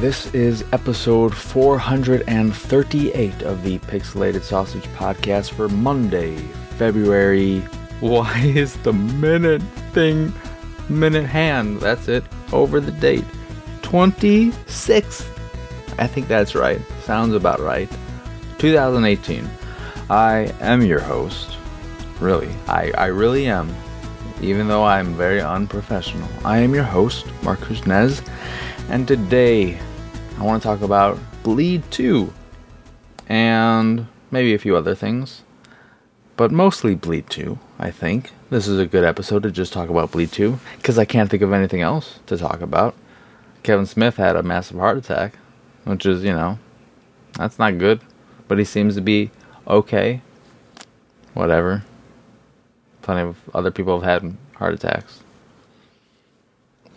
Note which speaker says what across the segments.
Speaker 1: This is episode 438 of the Pixelated Sausage Podcast for Monday, February. Why is the minute thing minute hand? That's it. Over the date. 26th. I think that's right. Sounds about right. 2018. I am your host. Really. I, I really am. Even though I'm very unprofessional. I am your host, Marcus Nez. And today, I want to talk about Bleed 2. And maybe a few other things. But mostly Bleed 2, I think. This is a good episode to just talk about Bleed 2. Because I can't think of anything else to talk about. Kevin Smith had a massive heart attack. Which is, you know, that's not good. But he seems to be okay. Whatever. Plenty of other people have had heart attacks.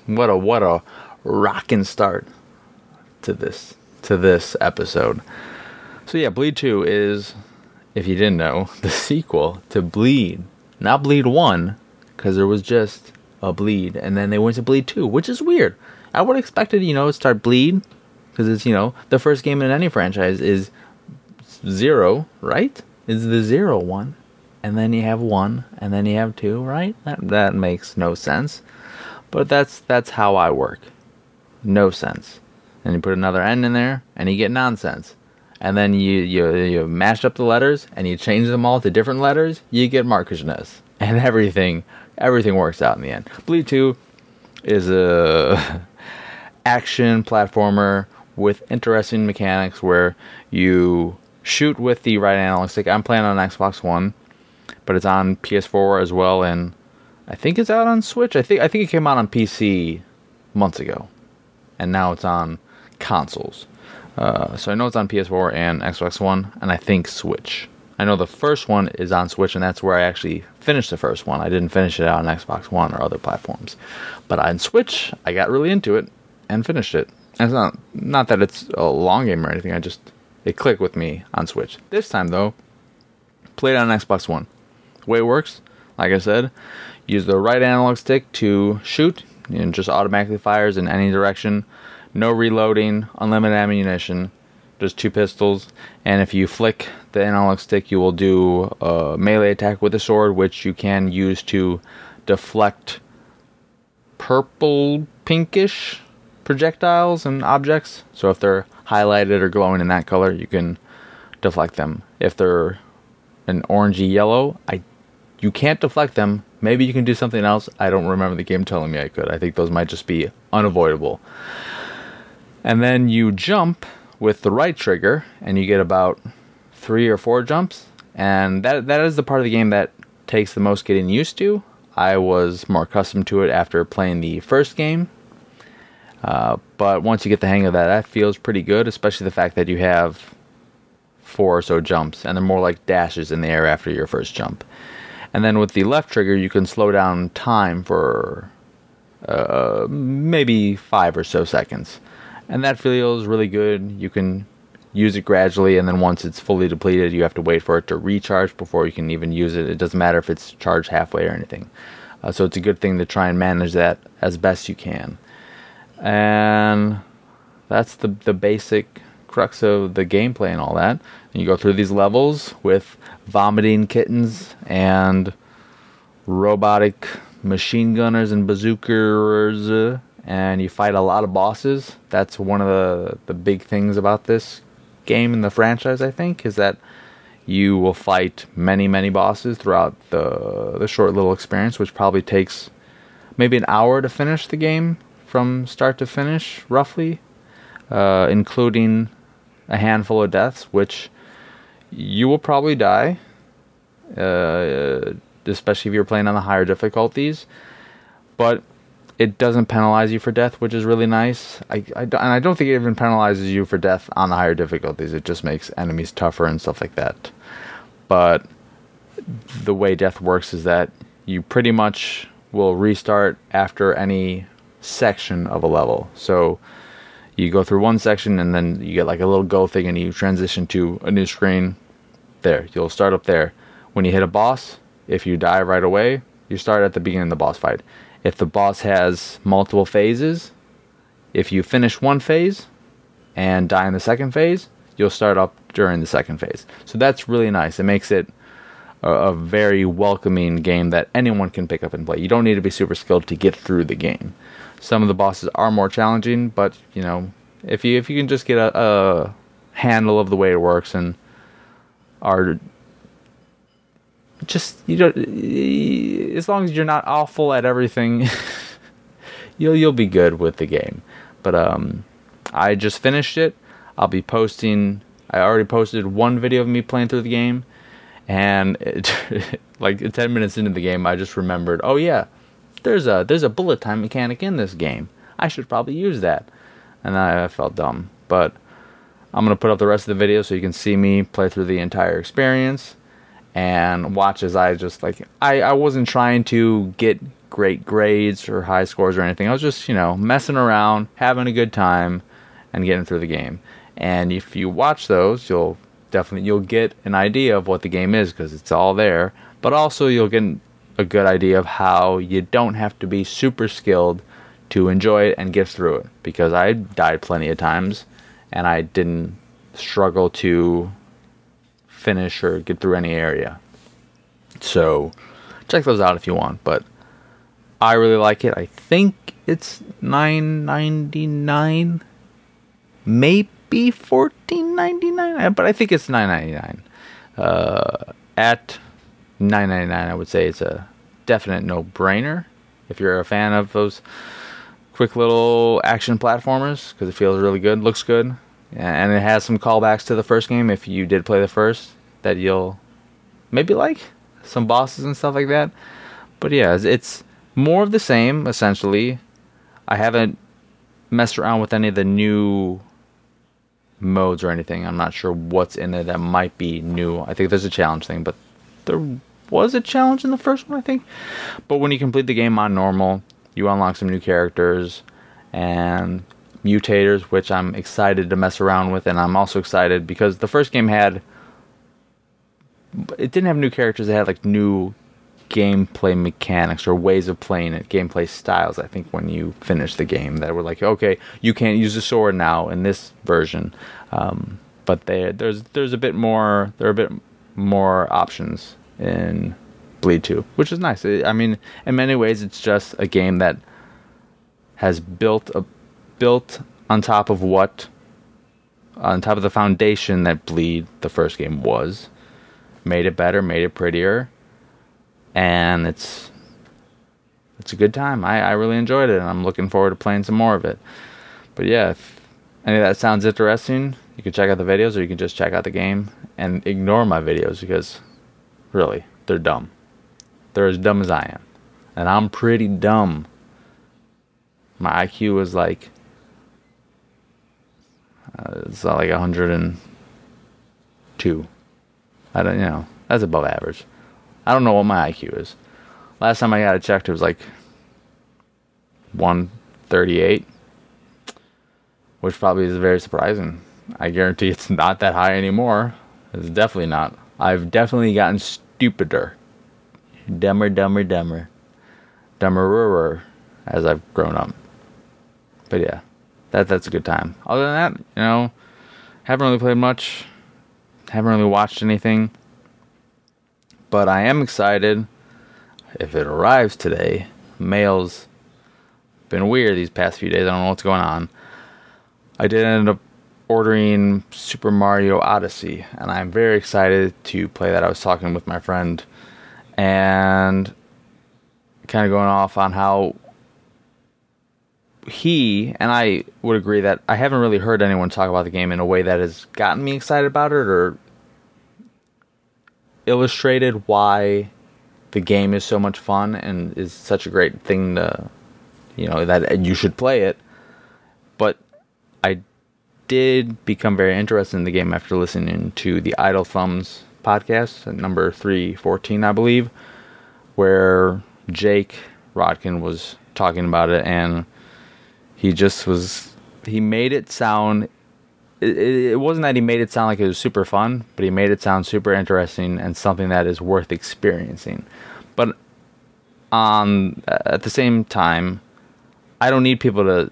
Speaker 1: What a what a rockin' start to this to this episode. So yeah, Bleed 2 is if you didn't know, the sequel to Bleed. Not Bleed 1 cuz there was just a Bleed and then they went to Bleed 2, which is weird. I would expected, you know, to start Bleed cuz it's, you know, the first game in any franchise is 0, right? Is the 0 one. And then you have 1 and then you have 2, right? That that makes no sense. But that's that's how I work no sense. And you put another N in there, and you get nonsense. And then you, you, you mash up the letters, and you change them all to different letters, you get markishness, And everything, everything works out in the end. Bleed 2 is a action platformer with interesting mechanics where you shoot with the right analog stick. I'm playing on Xbox One, but it's on PS4 as well, and I think it's out on Switch. I think I think it came out on PC months ago and now it's on consoles. Uh, so I know it's on PS4 and Xbox One, and I think Switch. I know the first one is on Switch, and that's where I actually finished the first one. I didn't finish it out on Xbox One or other platforms, but on Switch, I got really into it and finished it. And it's not not that it's a long game or anything. I just it clicked with me on Switch. This time though, played on Xbox One. The way it works, like I said, use the right analog stick to shoot and just automatically fires in any direction. No reloading, unlimited ammunition, just two pistols. And if you flick the analog stick, you will do a melee attack with a sword, which you can use to deflect purple pinkish projectiles and objects. So if they're highlighted or glowing in that color, you can deflect them. If they're an orangey yellow, I you can't deflect them. Maybe you can do something else. I don't remember the game telling me I could. I think those might just be unavoidable. And then you jump with the right trigger, and you get about three or four jumps. And that that is the part of the game that takes the most getting used to. I was more accustomed to it after playing the first game. Uh, but once you get the hang of that, that feels pretty good, especially the fact that you have four or so jumps, and they're more like dashes in the air after your first jump. And then with the left trigger, you can slow down time for uh, maybe five or so seconds. And that feels really good. You can use it gradually, and then once it's fully depleted, you have to wait for it to recharge before you can even use it. It doesn't matter if it's charged halfway or anything. Uh, so it's a good thing to try and manage that as best you can. And that's the the basic crux of the gameplay and all that. And you go through these levels with vomiting kittens and robotic machine gunners and bazookas, and you fight a lot of bosses. That's one of the the big things about this game in the franchise. I think is that you will fight many many bosses throughout the the short little experience, which probably takes maybe an hour to finish the game from start to finish, roughly, uh, including a handful of deaths, which you will probably die, uh, especially if you're playing on the higher difficulties. But it doesn't penalize you for death, which is really nice. I, I and I don't think it even penalizes you for death on the higher difficulties. It just makes enemies tougher and stuff like that. But the way death works is that you pretty much will restart after any section of a level. So you go through one section and then you get like a little go thing and you transition to a new screen. There, you'll start up there. When you hit a boss, if you die right away, you start at the beginning of the boss fight. If the boss has multiple phases, if you finish one phase, and die in the second phase, you'll start up during the second phase. So that's really nice. It makes it a, a very welcoming game that anyone can pick up and play. You don't need to be super skilled to get through the game. Some of the bosses are more challenging, but you know, if you if you can just get a, a handle of the way it works and are just you know as long as you're not awful at everything you'll you'll be good with the game. But um i just finished it. I'll be posting i already posted one video of me playing through the game. And it, like 10 minutes into the game i just remembered oh yeah there's a there's a bullet time mechanic in this game. I should probably use that. And i, I felt dumb. But i'm going to put up the rest of the video so you can see me play through the entire experience and watch as I just like I, I wasn't trying to get great grades or high scores or anything. I was just, you know, messing around, having a good time and getting through the game. And if you watch those, you'll definitely you'll get an idea of what the game is because it's all there, but also you'll get a good idea of how you don't have to be super skilled to enjoy it and get through it because I died plenty of times and I didn't struggle to finish or get through any area. So check those out if you want. But I really like it. I think it's nine ninety nine, maybe fourteen ninety nine, but I think it's nine ninety nine. Uh, at nine ninety nine, I would say it's a definite no brainer if you're a fan of those quick little action platformers because it feels really good, looks good, and it has some callbacks to the first game if you did play the first that you'll maybe like some bosses and stuff like that. But yeah, it's more of the same essentially. I haven't messed around with any of the new modes or anything. I'm not sure what's in there that might be new. I think there's a challenge thing, but there was a challenge in the first one, I think. But when you complete the game on normal, you unlock some new characters and mutators, which I'm excited to mess around with, and I'm also excited because the first game had it didn't have new characters. It had like new gameplay mechanics or ways of playing it, gameplay styles. I think when you finish the game, that were like, okay, you can't use a sword now in this version, um, but they, there's there's a bit more there are a bit more options in Bleed Two, which is nice. I mean, in many ways, it's just a game that has built a built on top of what on top of the foundation that Bleed the first game was made it better, made it prettier, and it's it's a good time. I, I really enjoyed it, and I'm looking forward to playing some more of it. But yeah, if any of that sounds interesting, you can check out the videos, or you can just check out the game and ignore my videos because really, they're dumb. They're as dumb as I am, and I'm pretty dumb. My IQ is like uh, it's like 102. I don't, you know, that's above average. I don't know what my IQ is. Last time I got it checked, it was like 138, which probably is very surprising. I guarantee it's not that high anymore. It's definitely not. I've definitely gotten stupider, dumber, dumber, dumber, dumberer as I've grown up. But yeah, that that's a good time. Other than that, you know, haven't really played much. Haven't really watched anything. But I am excited if it arrives today. Mail's been weird these past few days. I don't know what's going on. I did end up ordering Super Mario Odyssey, and I'm very excited to play that. I was talking with my friend and kind of going off on how he and I would agree that I haven't really heard anyone talk about the game in a way that has gotten me excited about it or illustrated why the game is so much fun and is such a great thing to you know that you should play it. But I did become very interested in the game after listening to the Idle Thumbs podcast number 314 I believe where Jake Rodkin was talking about it and he just was he made it sound it, it, wasn't that he made it sound like it was super fun but he made it sound super interesting and something that is worth experiencing but on at the same time i don't need people to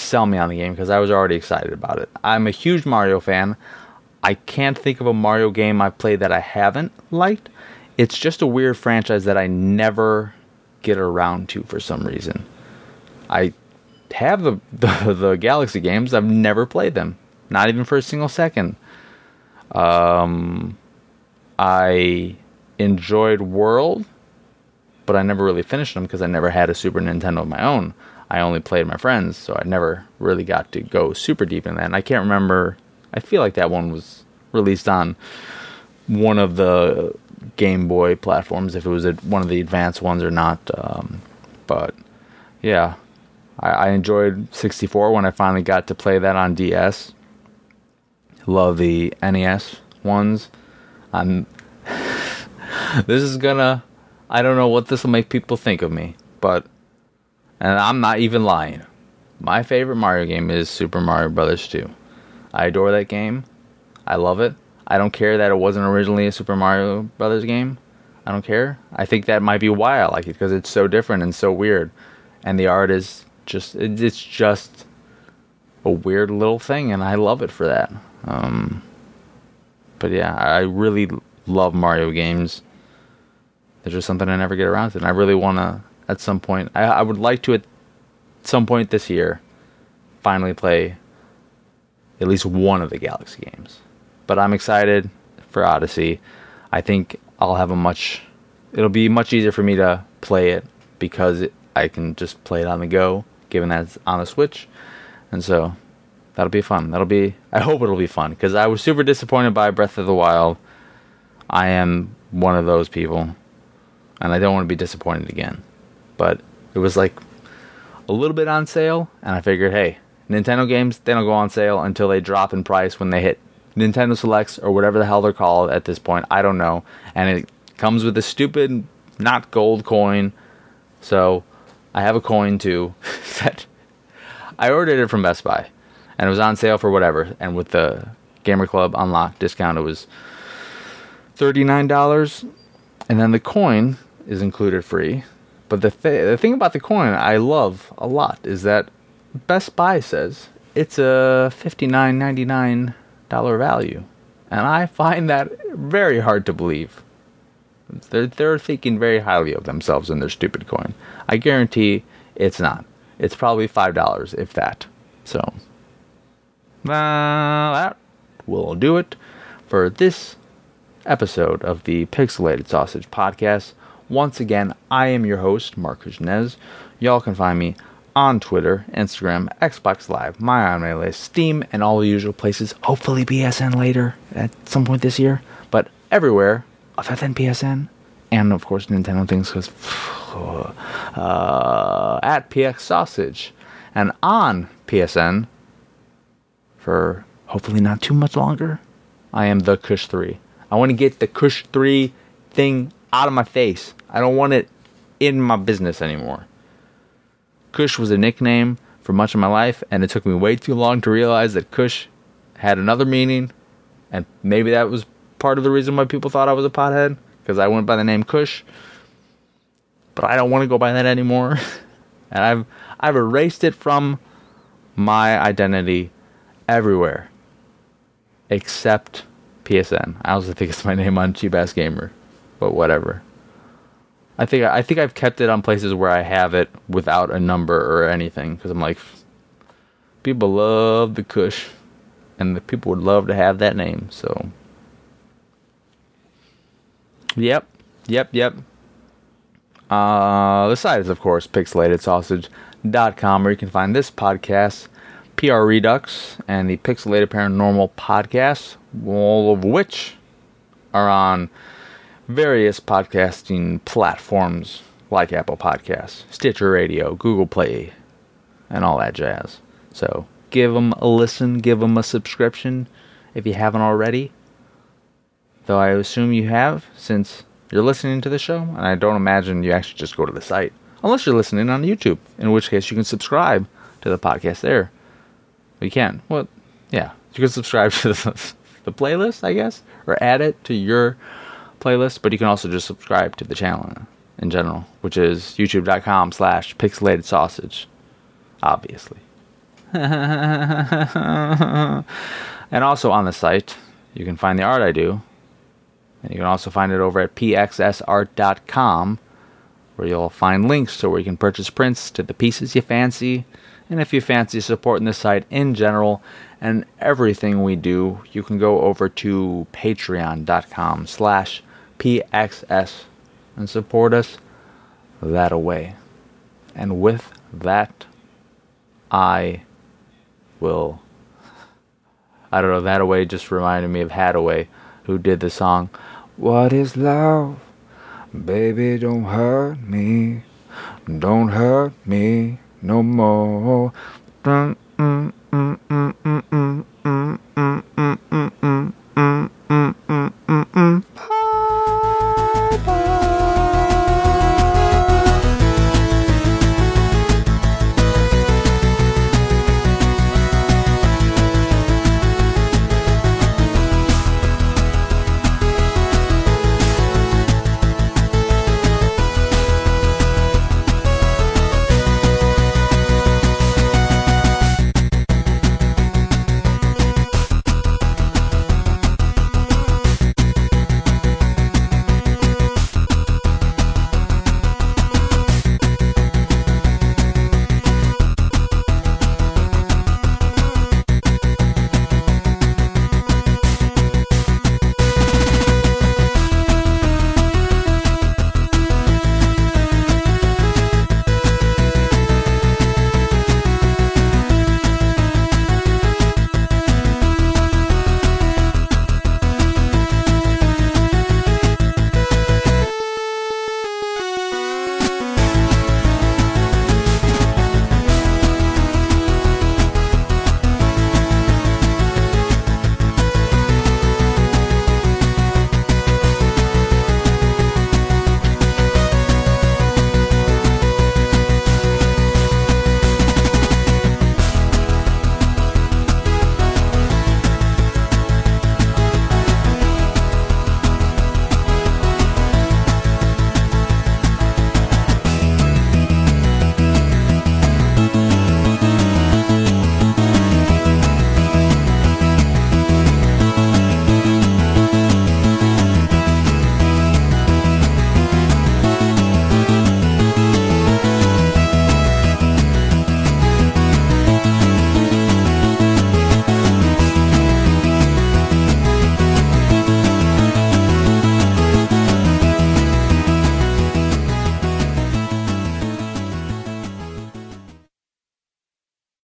Speaker 1: sell me on the game because I was already excited about it. I'm a huge Mario fan. I can't think of a Mario game I've played that I haven't liked. It's just a weird franchise that I never get around to for some reason. I have the, the, the Galaxy games. I've never played them, not even for a single second. Um, I enjoyed World, but I never really finished them because I never had a Super Nintendo of my own. I only played my friends, so I never really got to go super deep in that. And I can't remember. I feel like that one was released on one of the Game Boy platforms, if it was one of the advanced ones or not. Um, but yeah, I, I enjoyed 64 when I finally got to play that on DS. Love the NES ones. I'm. this is gonna. I don't know what this will make people think of me, but and I'm not even lying. My favorite Mario game is Super Mario Brothers 2. I adore that game. I love it. I don't care that it wasn't originally a Super Mario Brothers game. I don't care. I think that might be why I like it because it's so different and so weird, and the art is just it's just a weird little thing, and I love it for that. Um, but yeah, I really love Mario games. There's just something I never get around to, and I really want to at some point. I, I would like to at some point this year finally play at least one of the Galaxy games. But I'm excited for Odyssey. I think I'll have a much. It'll be much easier for me to play it because I can just play it on the go, given that it's on the Switch, and so that'll be fun. That'll be. I hope it'll be fun because I was super disappointed by Breath of the Wild. I am one of those people, and I don't want to be disappointed again but it was like a little bit on sale, and I figured, hey, Nintendo games they don't go on sale until they drop in price when they hit Nintendo Selects or whatever the hell they're called at this point. I don't know, and it comes with a stupid not gold coin. So I have a coin too that I ordered it from Best Buy, and it was on sale for whatever. And with the Gamer Club Unlock discount, it was thirty nine dollars, and then the coin is included free. But the th- the thing about the coin I love a lot is that Best Buy says it's a fifty nine ninety nine dollar value, and I find that very hard to believe. They're they're thinking very highly of themselves and their stupid coin. I guarantee it's not. It's probably five dollars, if that. So uh, that will do it for this episode of the Pixelated Sausage Podcast. Once again, I am your host, Marcus Nez. Y'all can find me on Twitter, Instagram, Xbox Live, my anime list, Steam, and all the usual places. Hopefully BSN later at some point this year, but everywhere other than PSN, and of course Nintendo things because uh, at PX Sausage and on PSN for hopefully not too much longer. I am the Kush Three. I want to get the Kush Three thing out of my face. I don't want it in my business anymore. Kush was a nickname for much of my life, and it took me way too long to realize that Kush had another meaning, and maybe that was part of the reason why people thought I was a pothead because I went by the name Kush. But I don't want to go by that anymore, and I've I've erased it from my identity everywhere except PSN. I also think it's my name on Cheap Ass Gamer but whatever. I think I think I've kept it on places where I have it without a number or anything because I'm like, people love the Kush, and the people would love to have that name. So, yep, yep, yep. Uh, the site is of course pixelatedsausage.com where you can find this podcast, PR Redux, and the Pixelated Paranormal podcast, all of which are on various podcasting platforms like Apple Podcasts, Stitcher Radio, Google Play, and all that jazz. So give them a listen, give them a subscription if you haven't already. Though I assume you have, since you're listening to the show, and I don't imagine you actually just go to the site. Unless you're listening on YouTube, in which case you can subscribe to the podcast there. You can. Well, yeah. You can subscribe to the, the playlist, I guess, or add it to your playlist, but you can also just subscribe to the channel in general, which is youtube.com slash pixelated sausage, obviously. and also on the site, you can find the art I do. And you can also find it over at pxsart.com, where you'll find links to where you can purchase prints to the pieces you fancy. And if you fancy supporting the site in general and everything we do, you can go over to patreon.com slash pxs and support us that away. And with that, I will. I don't know, that away just reminded me of Haddaway, who did the song, What is Love? Baby, don't hurt me. Don't hurt me no more. Mm, mm, mm, mm, mm, mm.